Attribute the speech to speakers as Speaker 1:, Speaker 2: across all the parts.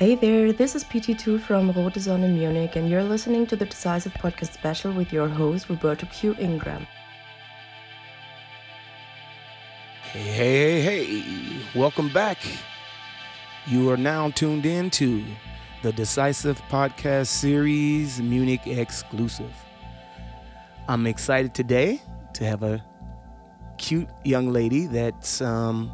Speaker 1: Hey there, this is PT2 from Rote Sonne Munich, and you're listening to the Decisive Podcast special with your host, Roberto Q. Ingram.
Speaker 2: Hey, hey, hey, hey, welcome back. You are now tuned in to the Decisive Podcast Series Munich exclusive. I'm excited today to have a cute young lady that's um,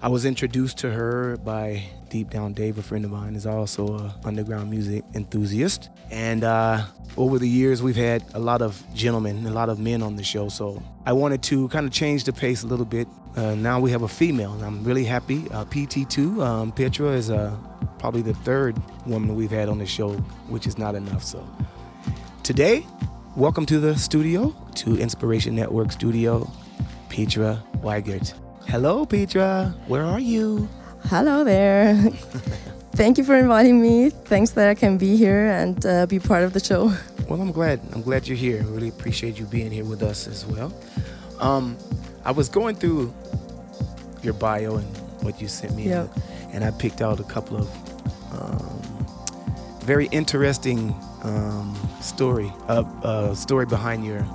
Speaker 2: I was introduced to her by Deep Down Dave, a friend of mine, is also a underground music enthusiast. And uh, over the years, we've had a lot of gentlemen, a lot of men on the show. So I wanted to kind of change the pace a little bit. Uh, now we have a female, and I'm really happy. Uh, PT2, um, Petra is uh, probably the third woman we've had on the show, which is not enough. So today, welcome to the studio, to Inspiration Network Studio, Petra Weigert. Hello, Petra. Where are you?
Speaker 1: Hello there. Thank you for inviting me. Thanks that I can be here and uh, be part of the show.
Speaker 2: Well, I'm glad. I'm glad you're here. I really appreciate you being here with us as well. Um, I was going through your bio and what you sent me,
Speaker 1: Yep.
Speaker 2: and I picked out a couple of um, very interesting um, story, uh, uh, story behind your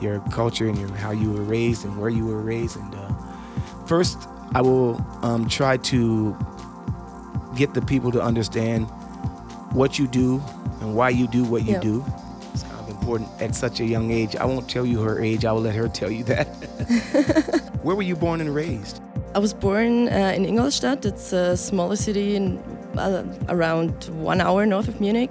Speaker 2: your culture and your how you were raised and where you were raised. And uh, first, I will um, try to get the people to understand what you do and why you do what you
Speaker 1: Yeah.
Speaker 2: do. It's kind of important at such a young age. I won't tell you her age. I will let her tell you that. Where were you born and raised?
Speaker 1: I was born uh, in Ingolstadt. It's a smaller city in uh, around one hour north of Munich.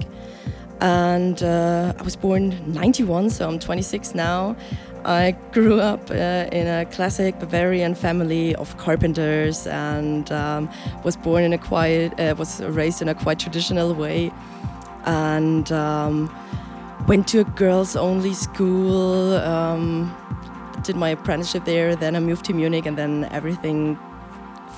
Speaker 1: And uh, I was born 91, so I'm 26 now. I grew up uh, in a classic Bavarian family of carpenters and um, was born in a quiet, uh, was raised in a quite traditional way, and um, went to a girls-only school. Um, did my apprenticeship there. Then I moved to Munich, and then everything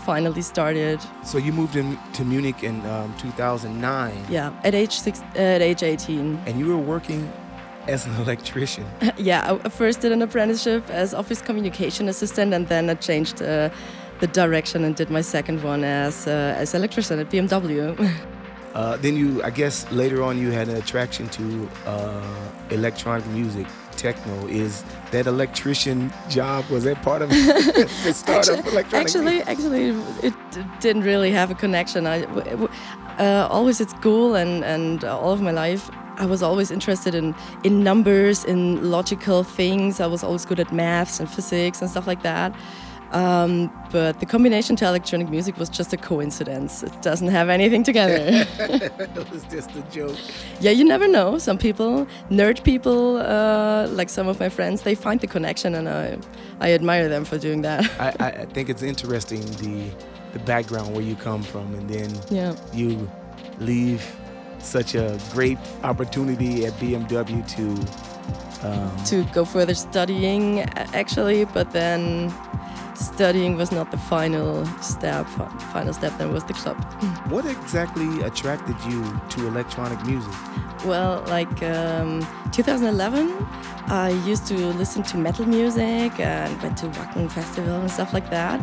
Speaker 1: finally started.
Speaker 2: So you moved in to Munich in um, 2009,
Speaker 1: Yeah, at age six, uh, at age 18.
Speaker 2: and you were working as an electrician.
Speaker 1: yeah, I- first did an apprenticeship as office communication assistant, and then I changed uh, the direction and did my second one as uh, as electrician at BMW.
Speaker 2: Uh, then you, I guess, later on you had an attraction to uh, electronic music, techno. Is that electrician job was that part of the start of electronic?
Speaker 1: actually, actually, it didn't really have a connection. I uh, always at school and and all of my life. I was always interested in, in numbers, in logical things. I was always good at maths and physics and stuff like that. Um, but the combination to electronic music was just a coincidence. It doesn't have anything together.
Speaker 2: it was just a joke.
Speaker 1: yeah, you never know. Some people, nerd people, uh, like some of my friends, they find the connection, and I, I admire them for doing that.
Speaker 2: I, I think it's interesting the the background where you come from, and then
Speaker 1: yeah.
Speaker 2: you leave such a great opportunity at BMW to um,
Speaker 1: to go further studying actually but then studying was not the final step Fi- final step then was the club
Speaker 2: what exactly attracted you to electronic music?
Speaker 1: well like um, 2011 i used to listen to metal music and went to wacken festival and stuff like that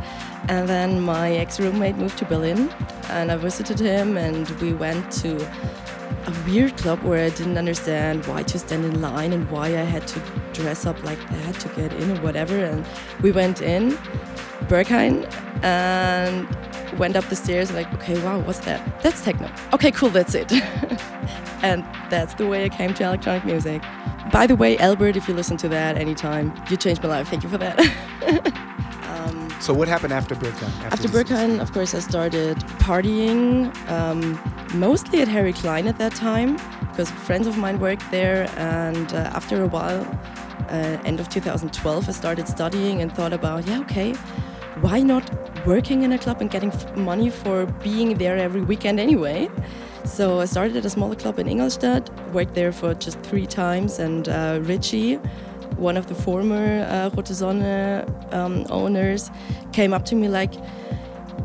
Speaker 1: and then my ex-roommate moved to berlin and i visited him and we went to a weird club where I didn't understand why to stand in line and why I had to dress up like that to get in or whatever. And we went in, Berghain, and went up the stairs like, okay, wow, what's that? That's techno. Okay, cool, that's it. and that's the way I came to electronic music. By the way, Albert, if you listen to that anytime, you changed my life. Thank you for that.
Speaker 2: So what happened after Berghain?
Speaker 1: after
Speaker 2: this-
Speaker 1: Berghain, of course, I started partying, um, mostly at Harry Klein at that time, because friends of mine worked there. And uh, after a while, uh, end of 2012, I started studying and thought about, yeah, okay, why not working in a club and getting f- money for being there every weekend anyway? So I started at a smaller club in Ingolstadt, worked there for just three times, and uh, Richie, one of the former uh, Rote Sonne um, owners, came up to me like,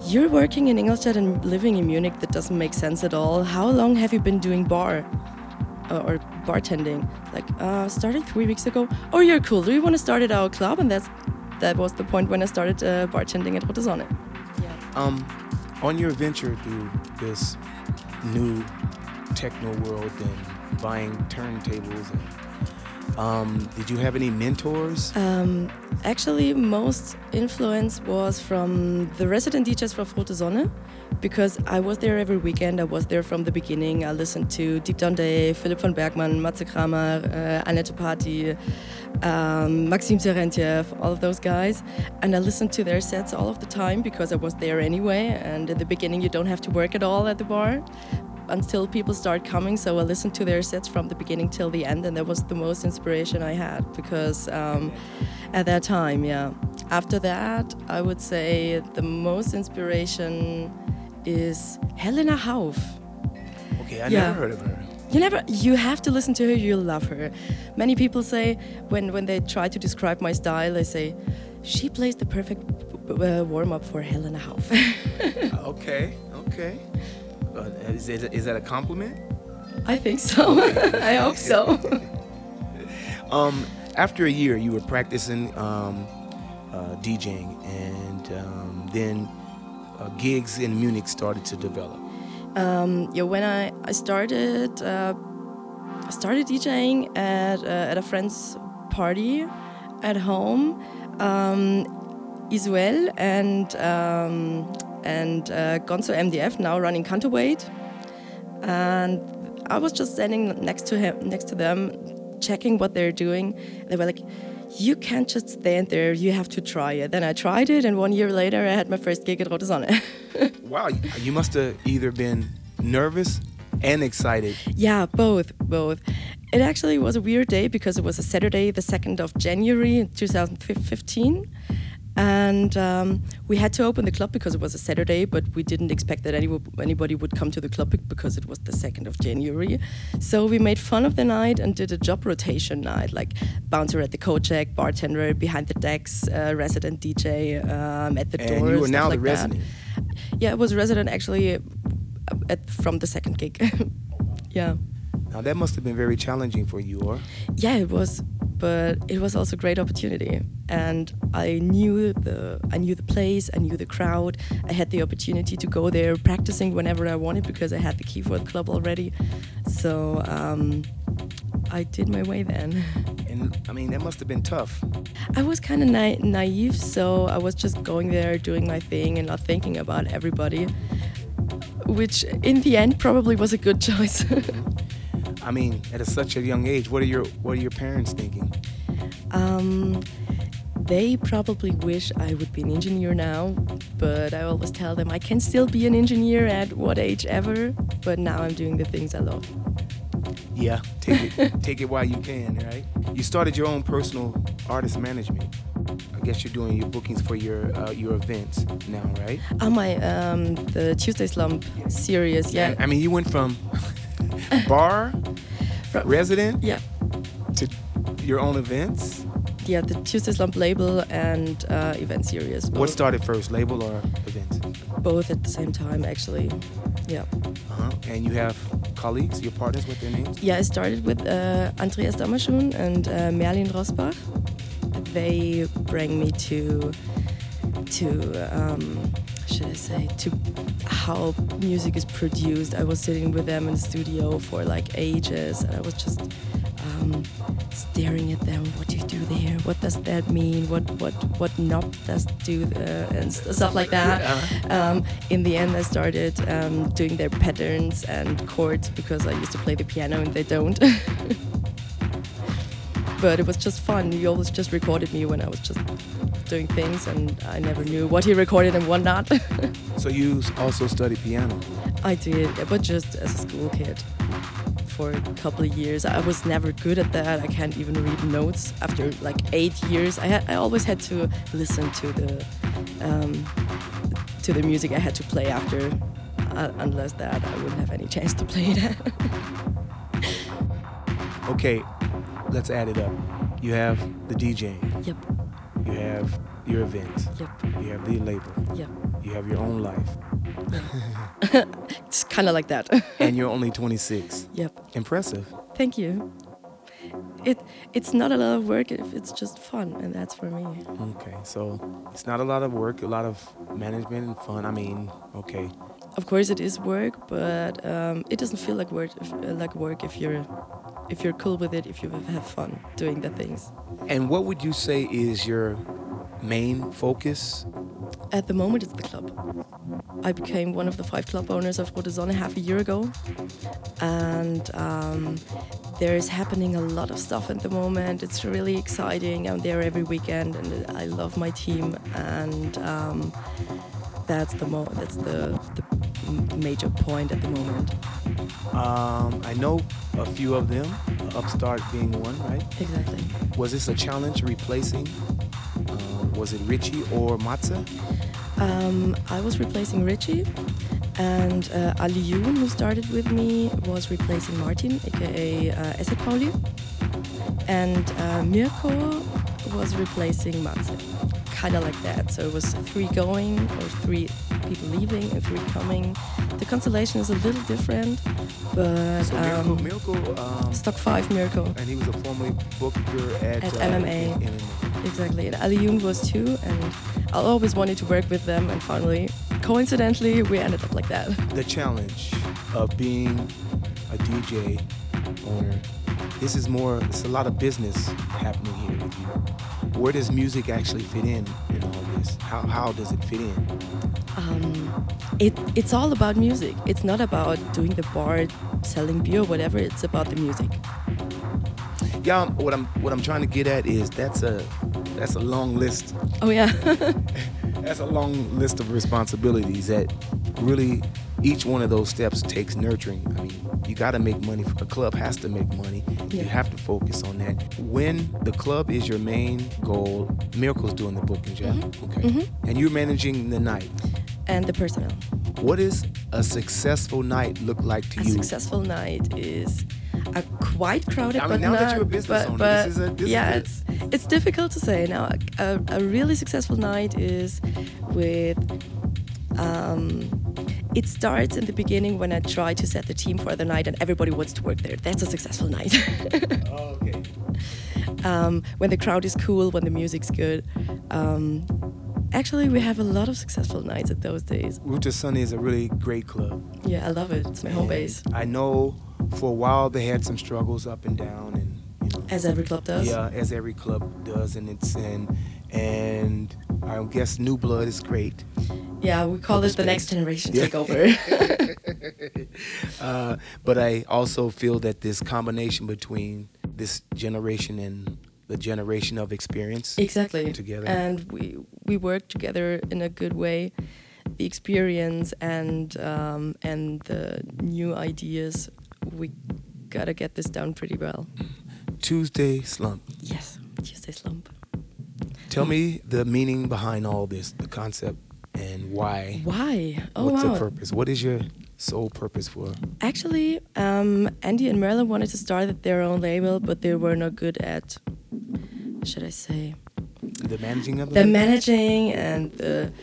Speaker 1: "You're working in Ingolstadt and living in Munich. That doesn't make sense at all. How long have you been doing bar uh, or bartending?" Like, uh, started three weeks ago. Oh, you're cool. Do you want to start at our club? And that's that was the point when I started uh, bartending at Rote Sonne. Yeah.
Speaker 2: Um, on your venture through this new techno world and buying turntables. And, um, did you have any mentors?
Speaker 1: Um, actually, most influence was from the resident DJs from Rote Sonne because I was there every weekend. I was there from the beginning. I listened to Deep Down Dave, Philipp von Bergmann, Matze Kramer, uh, Annette Party, um, Maxim Terentiev, all of those guys. And I listened to their sets all of the time because I was there anyway. And in the beginning, you don't have to work at all at the bar until people start coming. So I listened to their sets from the beginning till the end, and that was the most inspiration I had because um, at that time, yeah. After that, I would say the most inspiration is Helena Hauff.
Speaker 2: Okay, I
Speaker 1: Yeah.
Speaker 2: never heard of her.
Speaker 1: You never, you have to listen to her. You'll love her. Many people say when when they try to describe my style, they say she plays the perfect uh, warm up for Helena Hauff.
Speaker 2: Okay, okay. Uh, is, it, is that a compliment?
Speaker 1: I think so. I hope so.
Speaker 2: Um, after a year, you were practicing um, uh, DJing, and um, then uh, gigs in Munich started to develop.
Speaker 1: Um, yeah, when I I started uh, I started DJing at uh, at a friend's party at home. Um, Isuel and um, and uh, Gonzo MDF now running Counterweight, and I was just standing next to him, next to them, checking what they're doing. They were like, "You can't just stand there. You have to try it." Then I tried it, and one year later, I had my first gig at Rote Sonne.
Speaker 2: Wow, you- you must have either been nervous and excited.
Speaker 1: Yeah, both, both. It actually was a weird day because it was a Saturday, the 2nd of January 2015. And um, we had to open the club because it was a Saturday, but we didn't expect that any, anybody would come to the club because it was the 2nd of January. So we made fun of the night and did a job rotation night, like bouncer at the Kojak, bartender behind the decks, uh, resident DJ um, at the
Speaker 2: And
Speaker 1: doors.
Speaker 2: you were now the
Speaker 1: like that.
Speaker 2: resident.
Speaker 1: Yeah, it was resident actually uh, at, from the second gig. yeah.
Speaker 2: Now that must have been very challenging for you, or?
Speaker 1: yeah it was but it was also a great opportunity. And i knew the i knew the place i knew the crowd. I had the opportunity to go there practicing whenever i wanted because i had the key for the club already. So um, i did my way then.
Speaker 2: And I mean, that must have been tough.
Speaker 1: i was kind of na- naive so i was just going there doing my thing and not thinking about everybody which in the end probably was a good choice
Speaker 2: I mean, at a, such a young age, what are your what are your parents thinking?
Speaker 1: Um, they probably wish I would be an engineer now, but I always tell them I can still be an engineer at what age ever, but now I'm doing the things I love.
Speaker 2: Yeah, take it take it while you can, right? You started your own personal artist management. I guess you're doing your bookings for your uh, your events now, right?
Speaker 1: Oh my, um, the Tuesday Slump series, yeah.
Speaker 2: I mean, you went from bar
Speaker 1: Fro-
Speaker 2: resident
Speaker 1: Yeah,
Speaker 2: to your own events.
Speaker 1: yeah, the Tuesday Slump label and uh, event series.
Speaker 2: What started first, label or events?
Speaker 1: Both at the same time, actually. Yeah.
Speaker 2: Uh-huh. And you have colleagues, your partners, with their names?
Speaker 1: Yeah, I started with uh, Andreas Damerschun and uh, Merlin Rosbach. They bring me to to um, should I say to how music is produced. I was sitting with them in the studio for like ages, and I was just um, staring at them. What do you do there? What does that mean? What what what knob does do and stuff like that. Um, in the end, I started um, doing their patterns and chords because I used to play the piano and they don't. but it was just fun. He always just recorded me when I was just doing things, and I never knew what he recorded and what not.
Speaker 2: So you also studied piano.
Speaker 1: I did, but just as a school kid for a couple of years. I was never good at that. I can't even read notes after like eight years. I had, I always had to listen to the um, to the music I had to play after. Uh, unless that, I wouldn't have any chance to play it.
Speaker 2: Okay, let's add it up. You have the DJ,
Speaker 1: yep,
Speaker 2: you have your events,
Speaker 1: yep,
Speaker 2: you have the label,
Speaker 1: yep.
Speaker 2: you have your own life,
Speaker 1: It's kind of like that.
Speaker 2: and you're only 26.
Speaker 1: yep.
Speaker 2: Impressive.
Speaker 1: Thank you. It it's not a lot of work if it's just fun, and that's for me.
Speaker 2: Okay, so it's not a lot of work, a lot of management and fun. I mean, okay.
Speaker 1: of course it is work, but um, it doesn't feel like work if, uh, like work if you're if you're cool with it, if you have fun doing the things.
Speaker 2: And what would you say is your main focus?
Speaker 1: At the moment, it's the club. I became one of the five club owners of Rote half a year ago, and um, there is happening a lot of stuff at the moment. It's really exciting. I'm there every weekend, and I love my team, and um, that's the mo- that's the, the major point at the moment.
Speaker 2: Um, I know a few of them, Upstart being one, right?
Speaker 1: Exactly.
Speaker 2: Was this a challenge replacing? Uh, was it Richie or Matze?
Speaker 1: Um, I was replacing Richie, and uh, Ali Yoon, who started with me, was replacing Martin, aka uh, Esse Pauli, and uh, Mirko was replacing Matze. Kind of like that. So it was three going, or three people leaving, and three coming. The constellation is a little different, but
Speaker 2: so
Speaker 1: um,
Speaker 2: Mirko, Mirko um,
Speaker 1: stock five Miracle,
Speaker 2: and he was a formerly booker at,
Speaker 1: at
Speaker 2: uh,
Speaker 1: MMA.
Speaker 2: MMA.
Speaker 1: Exactly, and Ali Yoon was too, and I always wanted to work with them, and finally, coincidentally, we ended up like that.
Speaker 2: The challenge of being a DJ owner, this is more, it's a lot of business happening here with you. Where does music actually fit in in all this? How, how does it fit in?
Speaker 1: Um, it, it's all about music. It's not about doing the bar, selling beer, whatever. It's about the music.
Speaker 2: Yeah, what I'm what I'm trying to get at is that's a that's a long list.
Speaker 1: Oh yeah.
Speaker 2: that's a long list of responsibilities that really each one of those steps takes nurturing. I mean, you got to make money. A club has to make money. Yeah. You have to focus on that. When the club is your main goal, Mirko's doing the bookings, yeah?
Speaker 1: Mm-hmm.
Speaker 2: Okay.
Speaker 1: Mm-hmm.
Speaker 2: And you're managing the night.
Speaker 1: And the personnel.
Speaker 2: What does a successful night look like to
Speaker 1: a
Speaker 2: you?
Speaker 1: A successful night is a quite crowded,
Speaker 2: I
Speaker 1: but
Speaker 2: now
Speaker 1: not,
Speaker 2: that you're a business
Speaker 1: but,
Speaker 2: owner,
Speaker 1: but
Speaker 2: this is a, this
Speaker 1: yeah,
Speaker 2: is
Speaker 1: it's it's difficult to say. Now, a, a really successful night is with. Um, it starts in the beginning when I try to set the team for the night and everybody wants to work there. That's a successful night.
Speaker 2: oh, okay.
Speaker 1: Um, when the crowd is cool, when the music's good. Um, actually, we have a lot of successful nights at those days.
Speaker 2: De Sunny is a really great club.
Speaker 1: Yeah, I love it. It's my home base.
Speaker 2: I know for a while they had some struggles up and down and you know,
Speaker 1: as every club does.
Speaker 2: Yeah, as every club does, and it's and and I guess new blood is great.
Speaker 1: Yeah, we call it the next generation
Speaker 2: yeah.
Speaker 1: takeover.
Speaker 2: uh, but I also feel that this combination between this generation and the generation of experience
Speaker 1: exactly.
Speaker 2: together.
Speaker 1: And we we work together in a good way. The experience and um, and the new ideas we gotta get this down pretty well.
Speaker 2: Tuesday slump.
Speaker 1: Yes tuesday slump.
Speaker 2: Tell me the meaning behind all this the concept and why
Speaker 1: why
Speaker 2: oh what's
Speaker 1: wow.
Speaker 2: the purpose what is your sole purpose for
Speaker 1: actually um, andy and merlin wanted to start their own label but they were not good at should I say?
Speaker 2: The managing of
Speaker 1: the, the managing and the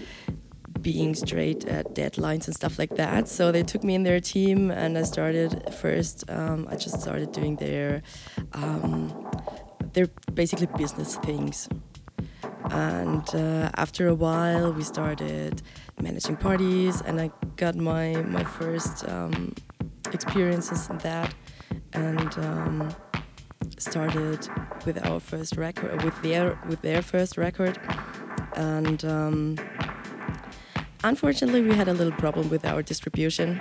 Speaker 1: being straight at deadlines and stuff like that. So they took me in their team, and I started first. Um, I just started doing their um, their basically business things. And uh, after a while, we started managing parties, and I got my my first um, experiences in that, and um, started with our first record, with their with their first record, and um, unfortunately we had a little problem with our distribution.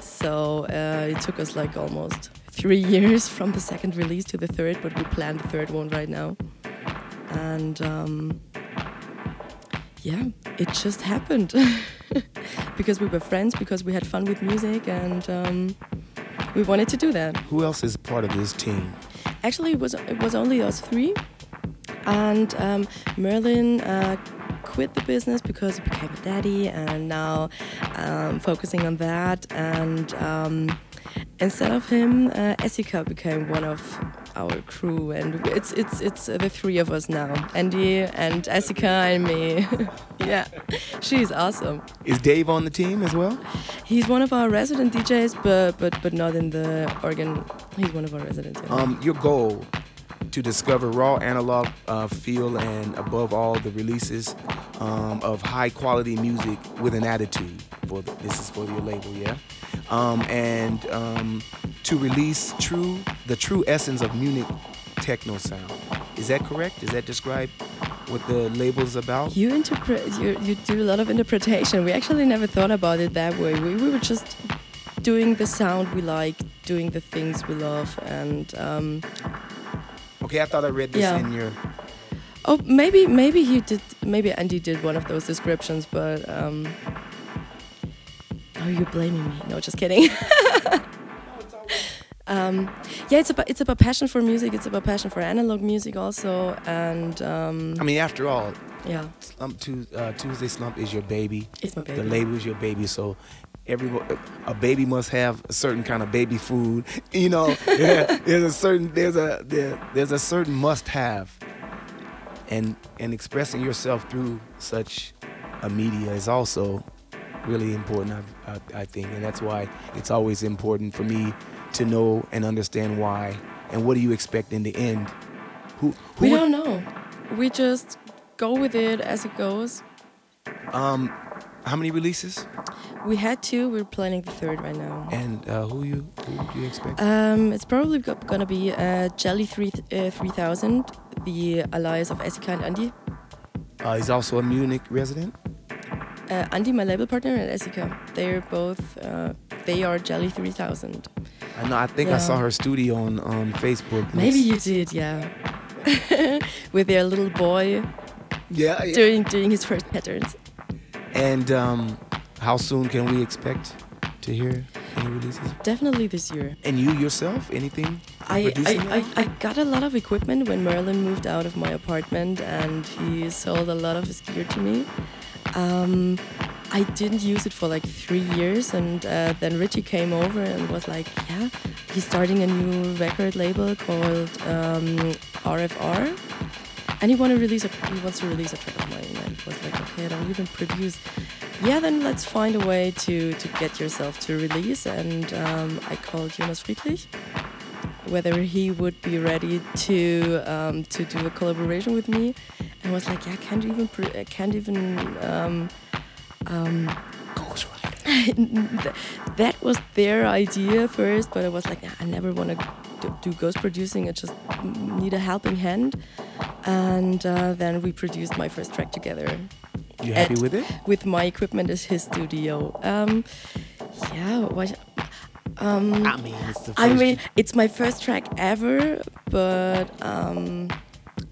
Speaker 1: So uh, it took us like almost three years from the second release to the third, but we plan the third one right now, and um, yeah, it just happened because we were friends, because we had fun with music, and um, we wanted to do that.
Speaker 2: Who else is part of this team?
Speaker 1: Actually, it was it was only us three, and um, Merlin uh, quit the business because he became a daddy, and now um, focusing on that. And um, instead of him, uh, became one of our crew, and it's it's it's uh, the three of us now: Andy and Essika and me. yeah, she's awesome.
Speaker 2: Is Dave on the team as well?
Speaker 1: He's one of our resident DJs, but but but not in the organ. He's one of our residents. Yeah.
Speaker 2: Um, your goal to discover raw analog uh, feel and above all the releases um, of high quality music with an attitude. For the, this is for your label, yeah. Um, and um, to release true the true essence of Munich techno sound. Is that correct? Is that describe what the label's about?
Speaker 1: You interpret. You, you do a lot of interpretation. We actually never thought about it that way. We, we were just doing the sound we like, doing the things we love, and. Um,
Speaker 2: okay, I thought I read this
Speaker 1: Yeah.
Speaker 2: in your.
Speaker 1: oh, maybe maybe he did. Maybe Andy did one of those descriptions, but. Um, oh, you're blaming me? No, just kidding. um, yeah, it's about it's about passion for music. It's about passion for analog music also, and um,
Speaker 2: I mean, after all,
Speaker 1: yeah,
Speaker 2: Slump Tues uh, Tuesday Slump is your baby.
Speaker 1: it's my baby.
Speaker 2: The label is your baby, so every a baby must have a certain kind of baby food. You know, yeah, there's a certain there's a there, there's a certain must have, and and expressing yourself through such a media is also really important. I, I, I think, and that's why it's always important for me to know and understand why and what do you expect in the end. Who who
Speaker 1: we
Speaker 2: would-
Speaker 1: don't know. We just go with it as it goes.
Speaker 2: um how many releases
Speaker 1: We had two. We're planning the third right now.
Speaker 2: and uh, who you who do you expect?
Speaker 1: Um, it's probably go- gonna be uh, Jelly 3, uh, 3000, the allies of Esika and Andy.
Speaker 2: Uh, he's also a Munich resident.
Speaker 1: Uh, Andy, my label partner, and Esika. They're both, uh, they are Jelly 3000.
Speaker 2: I know. I think I saw her studio on on Facebook.
Speaker 1: Maybe you did, yeah. With their little boy
Speaker 2: Yeah. yeah.
Speaker 1: doing doing his first patterns.
Speaker 2: And um, how soon can we expect to hear any releases?
Speaker 1: Definitely this year.
Speaker 2: And you yourself, anything?
Speaker 1: I, I. I, I got a lot of equipment when Merlin moved out of my apartment and he sold a lot of his gear to me. Um, I didn't use it for like three years and uh, then Richie came over and was like, yeah, he's starting a new record label called um, RFR. Want to release a, he wants to release a track of mine. And I was like, okay, I don't even produce. Yeah, then let's find a way to, to get yourself to release. And um, I called Jonas Friedrich whether he would be ready to um, to do a collaboration with me, and was like, yeah, I can't even I can't even. Um, um,
Speaker 2: Ghostwriter.
Speaker 1: that was their idea first, but I was like, nah, I never want to do, do ghost producing. I just need a helping hand, and uh, then we produced my first track together
Speaker 2: You happy
Speaker 1: At-
Speaker 2: with it?
Speaker 1: with my equipment as his studio. Um, yeah, what? Um,
Speaker 2: I mean, it's the first.
Speaker 1: I mean, it's my first track ever, but um,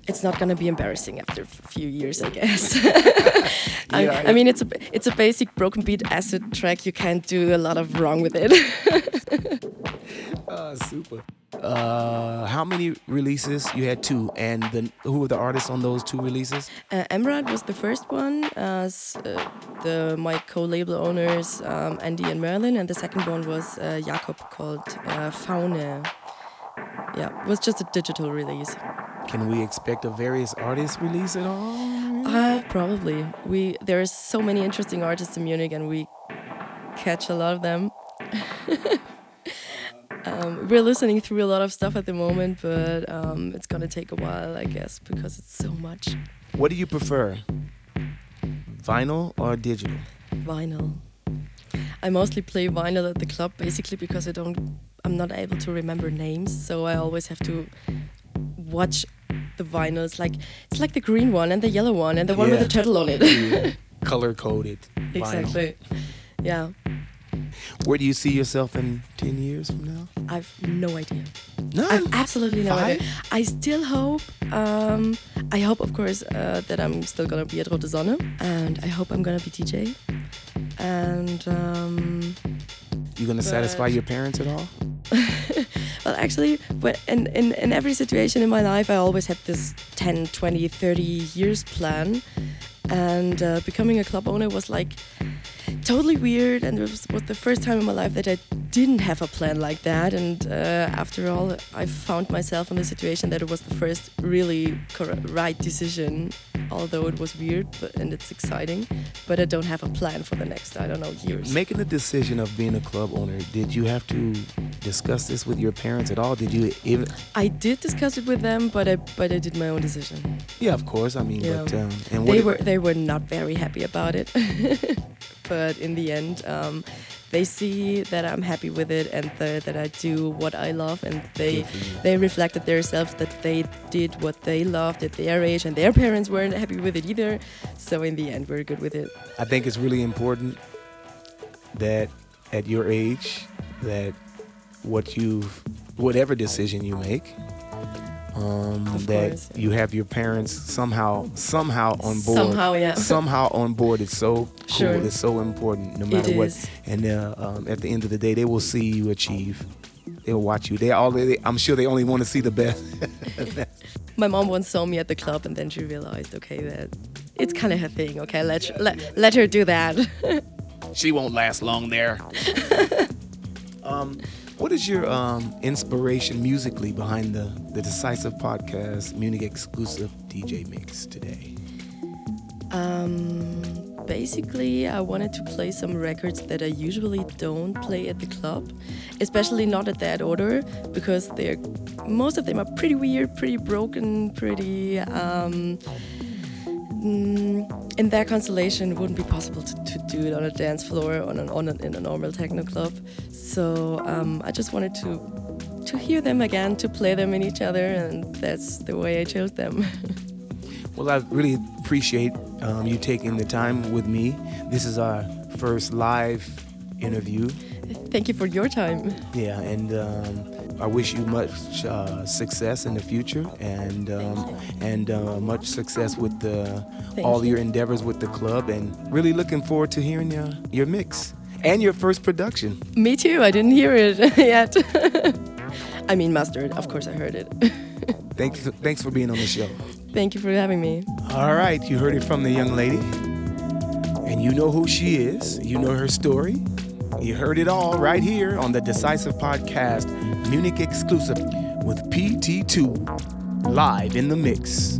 Speaker 1: it's not gonna be embarrassing after a few years, I guess. I,
Speaker 2: Yeah,
Speaker 1: I mean, it's a it's a basic broken beat acid track. You can't do a lot of wrong with it.
Speaker 2: uh, super. Uh, how many releases? You had two, and the who were the artists on those two releases?
Speaker 1: uh, Emrad was the first one, as uh, the my co-label owners um, Andy and Merlin, and the second one was uh, Jakob called uh, Faune. Yeah, it was just a digital release.
Speaker 2: Can we expect a various artist release at all?
Speaker 1: Uh, probably. We there are so many interesting artists in Munich, and we catch a lot of them. um, we're listening through a lot of stuff at the moment, but um, it's gonna take a while, I guess, because it's so much
Speaker 2: What do you prefer, vinyl or digital?
Speaker 1: vinyl. I mostly play vinyl at the club, basically because I don't, I'm not able to remember names, so I always have to watch the vinyls. Like it's like the green one and the yellow one and the one with the turtle on it.
Speaker 2: Color coded.
Speaker 1: exactly. Yeah.
Speaker 2: Where do you see yourself in ten years from now?
Speaker 1: I've no idea.
Speaker 2: No,
Speaker 1: I've absolutely no idea. I still hope. Um, I hope, of course, uh, that I'm still gonna be at Rote Sonne, and I hope I'm gonna be DJ. And um,
Speaker 2: You gonna satisfy your parents at all?
Speaker 1: well, actually, but in, in in every situation in my life, I always had this 10, 20, 30 years plan, and uh, becoming a club owner was like totally weird and it was, was the first time in my life that I didn't have a plan like that and uh, after all I found myself in the situation that it was the first really cor- right decision although it was weird but, and it's exciting but I don't have a plan for the next I don't know years
Speaker 2: Making the decision of being a club owner, did you have to discuss this with your parents at all? Did you even?
Speaker 1: I did discuss it with them, but I but I did my own decision.
Speaker 2: Yeah, of course. I mean,
Speaker 1: Yeah.
Speaker 2: but um, and
Speaker 1: they were they were not very happy about it, but in the end, um, they see that I'm happy with it and the, that I do what I love, and they
Speaker 2: Good for you.
Speaker 1: they reflected themselves that they did what they loved at their age, and their parents weren't happy with it either. So in the end, we're good with it.
Speaker 2: I think it's really important that at your age, that what you've whatever decision you make, um, that
Speaker 1: course.
Speaker 2: you have your parents somehow somehow on board.
Speaker 1: Somehow, yeah.
Speaker 2: somehow on board. It's so cool.
Speaker 1: Sure.
Speaker 2: It's so important, no
Speaker 1: It
Speaker 2: matter what.
Speaker 1: is.
Speaker 2: And uh, um, at the end of the day, they will see you achieve. They will watch you. They all. They, I'm sure they only want to see the best.
Speaker 1: My mom once saw me at the club, and then she realized, okay, that it's kind of her thing. Okay, let let let her do that.
Speaker 2: she won't last long there. um, what is your um, inspiration musically behind the the Decisive Podcast Munich exclusive DJ mix today?
Speaker 1: Um, basically, I wanted to play some records that I usually don't play at the club, especially not at that order, because they're most of them are pretty weird, pretty broken, pretty. Um, in that constellation, it wouldn't be possible to, to do it on a dance floor on, an, on a, in a normal techno club. So um, I just wanted to to hear them again, to play them in each other, and that's the way I chose them.
Speaker 2: Well, I really appreciate um, you taking the time with me. This is our first live interview.
Speaker 1: Thank you for your time.
Speaker 2: Yeah, and um, I wish you much uh, success in the future, and um, and uh, much success with the, all
Speaker 1: you.
Speaker 2: your endeavors with the club, and really looking forward to hearing your your mix and your first production.
Speaker 1: Me too. I didn't hear it yet. I mean, mustard. Of course, I heard it.
Speaker 2: Thanks, thanks for being on the show.
Speaker 1: Thank you for having me.
Speaker 2: All right, you heard it from the young lady, and you know who she is. You know her story. You heard it all right here on the Decisive Podcast, Munich exclusive with PT2 live in the mix.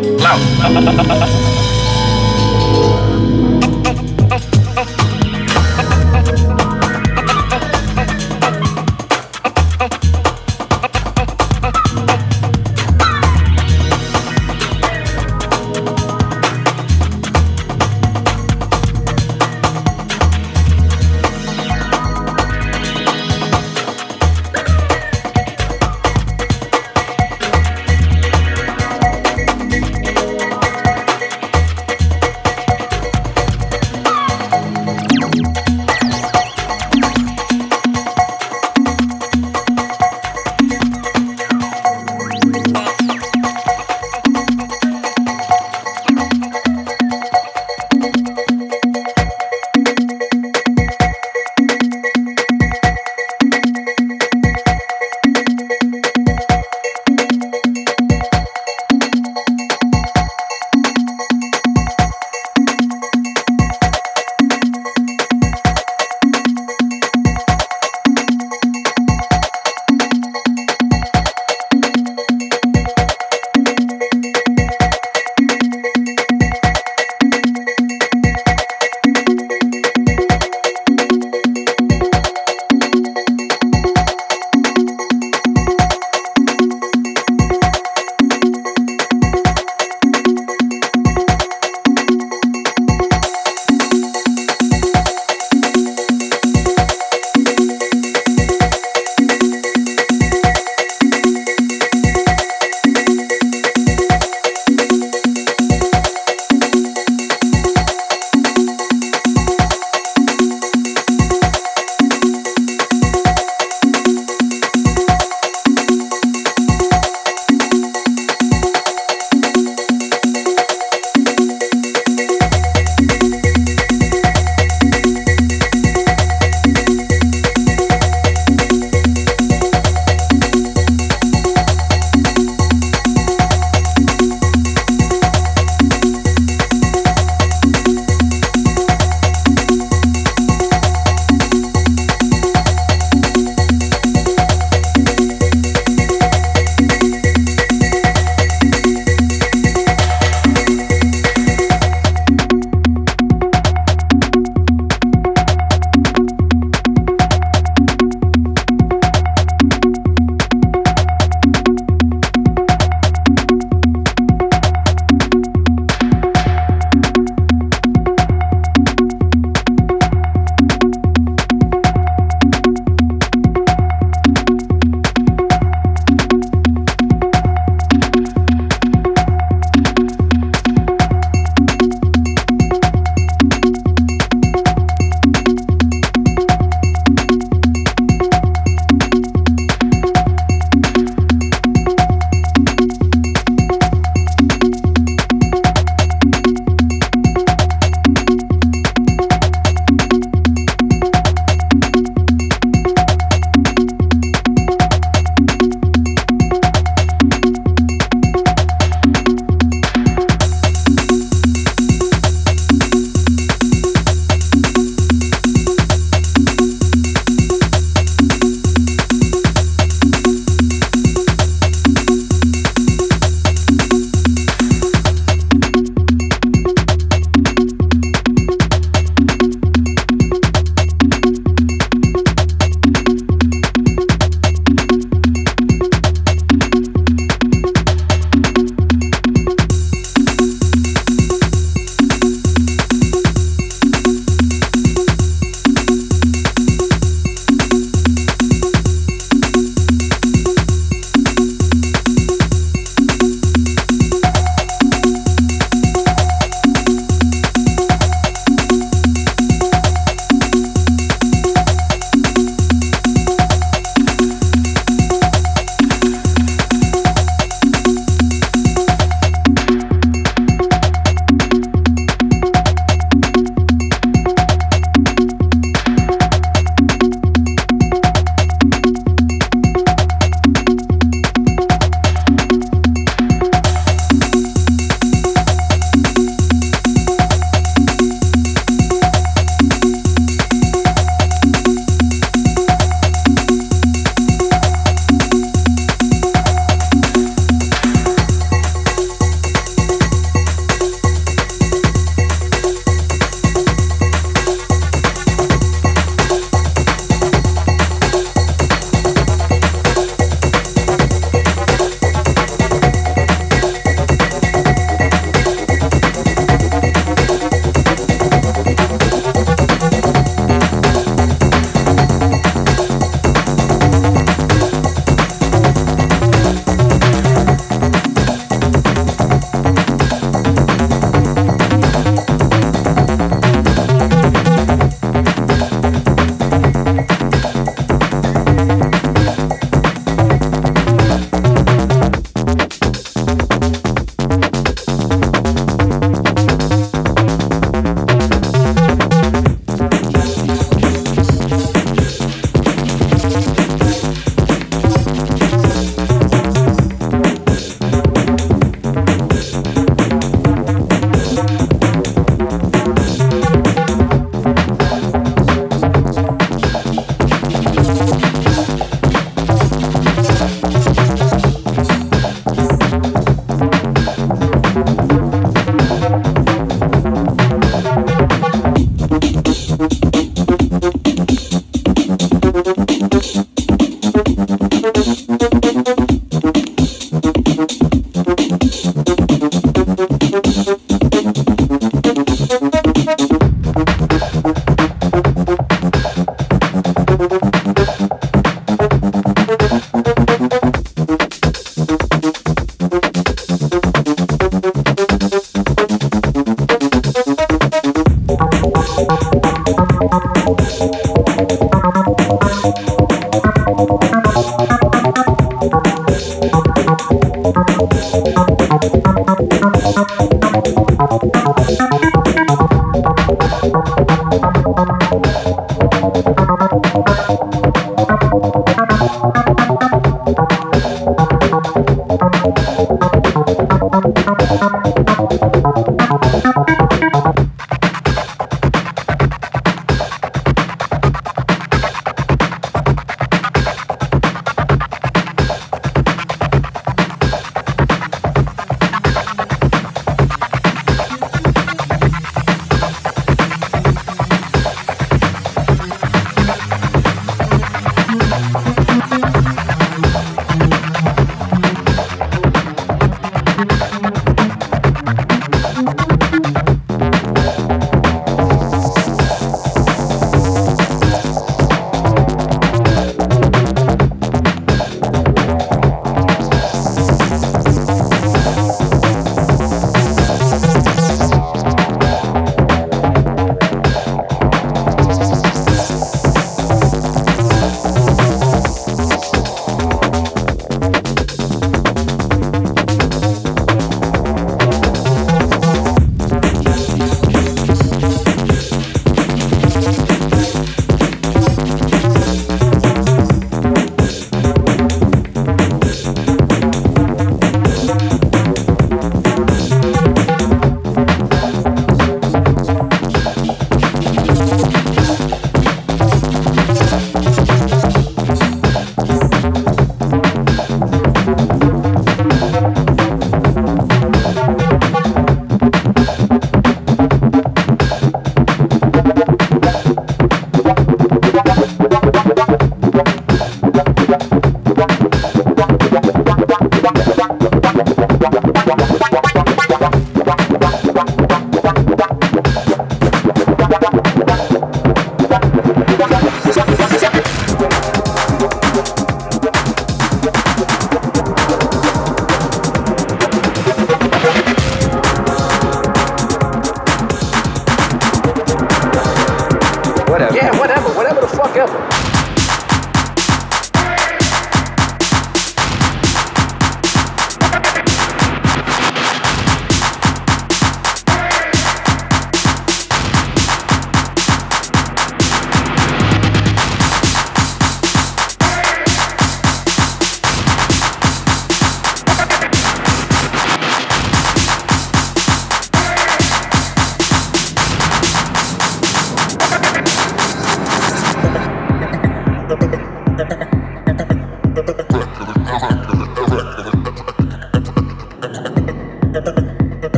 Speaker 3: Loud.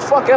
Speaker 3: Fuck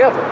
Speaker 3: whatever.